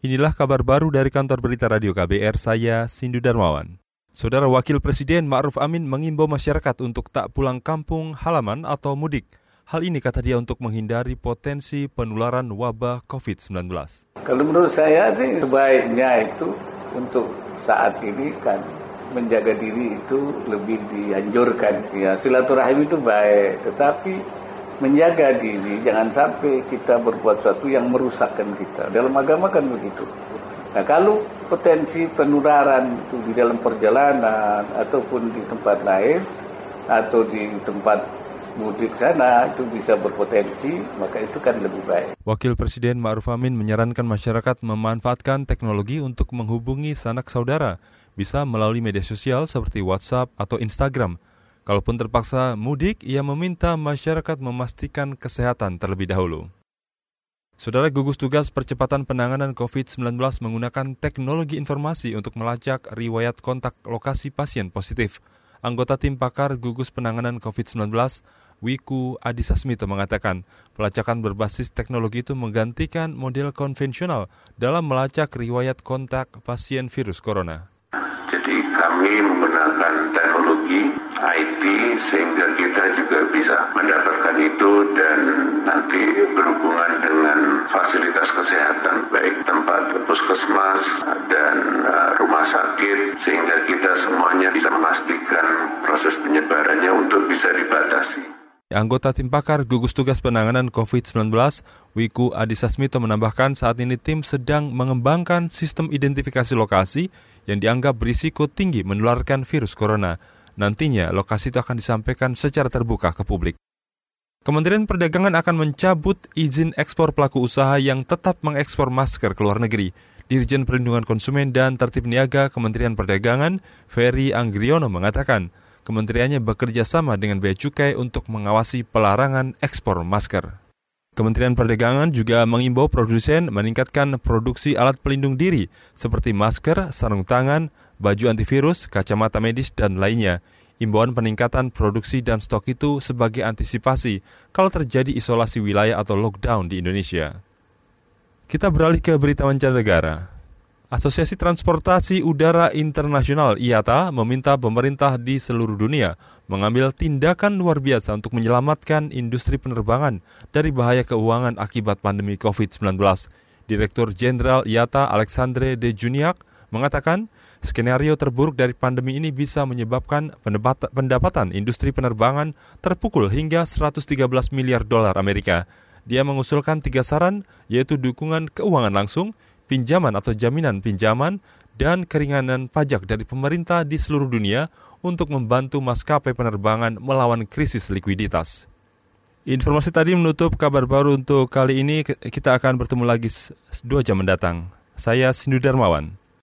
Inilah kabar baru dari kantor berita radio KBR, saya Sindu Darmawan. Saudara Wakil Presiden Ma'ruf Amin mengimbau masyarakat untuk tak pulang kampung halaman atau mudik. Hal ini kata dia untuk menghindari potensi penularan wabah COVID-19. Kalau menurut saya sih sebaiknya itu untuk saat ini kan menjaga diri itu lebih dianjurkan. Ya silaturahim itu baik, tetapi menjaga diri, jangan sampai kita berbuat sesuatu yang merusakkan kita. Dalam agama kan begitu. Nah kalau potensi penularan itu di dalam perjalanan ataupun di tempat lain atau di tempat mudik sana itu bisa berpotensi, maka itu kan lebih baik. Wakil Presiden Ma'ruf Amin menyarankan masyarakat memanfaatkan teknologi untuk menghubungi sanak saudara, bisa melalui media sosial seperti WhatsApp atau Instagram – Kalaupun terpaksa mudik, ia meminta masyarakat memastikan kesehatan terlebih dahulu. Saudara gugus tugas percepatan penanganan COVID-19 menggunakan teknologi informasi untuk melacak riwayat kontak lokasi pasien positif. Anggota tim pakar gugus penanganan COVID-19, Wiku Adisa Smito mengatakan, pelacakan berbasis teknologi itu menggantikan model konvensional dalam melacak riwayat kontak pasien virus corona. Jadi kami menggunakan teknologi IT sehingga kita juga bisa mendapatkan itu dan nanti berhubungan dengan fasilitas kesehatan baik tempat puskesmas dan uh, rumah sakit sehingga kita semuanya bisa memastikan proses penyebarannya untuk bisa dibatasi. Anggota tim pakar gugus tugas penanganan COVID-19, Wiku Adhisa Smito menambahkan saat ini tim sedang mengembangkan sistem identifikasi lokasi yang dianggap berisiko tinggi menularkan virus corona. Nantinya lokasi itu akan disampaikan secara terbuka ke publik. Kementerian Perdagangan akan mencabut izin ekspor pelaku usaha yang tetap mengekspor masker ke luar negeri. Dirjen Perlindungan Konsumen dan Tertib Niaga Kementerian Perdagangan, Ferry Anggriono mengatakan, kementeriannya bekerja sama dengan Bea Cukai untuk mengawasi pelarangan ekspor masker. Kementerian Perdagangan juga mengimbau produsen meningkatkan produksi alat pelindung diri seperti masker, sarung tangan, baju antivirus, kacamata medis, dan lainnya. Imbauan peningkatan produksi dan stok itu sebagai antisipasi kalau terjadi isolasi wilayah atau lockdown di Indonesia. Kita beralih ke berita mancanegara. Asosiasi Transportasi Udara Internasional IATA meminta pemerintah di seluruh dunia mengambil tindakan luar biasa untuk menyelamatkan industri penerbangan dari bahaya keuangan akibat pandemi COVID-19. Direktur Jenderal IATA Alexandre de Juniac mengatakan skenario terburuk dari pandemi ini bisa menyebabkan pendapatan industri penerbangan terpukul hingga 113 miliar dolar Amerika. Dia mengusulkan tiga saran, yaitu dukungan keuangan langsung, pinjaman atau jaminan pinjaman, dan keringanan pajak dari pemerintah di seluruh dunia untuk membantu maskapai penerbangan melawan krisis likuiditas. Informasi tadi menutup kabar baru untuk kali ini. Kita akan bertemu lagi dua jam mendatang. Saya Sindu Darmawan.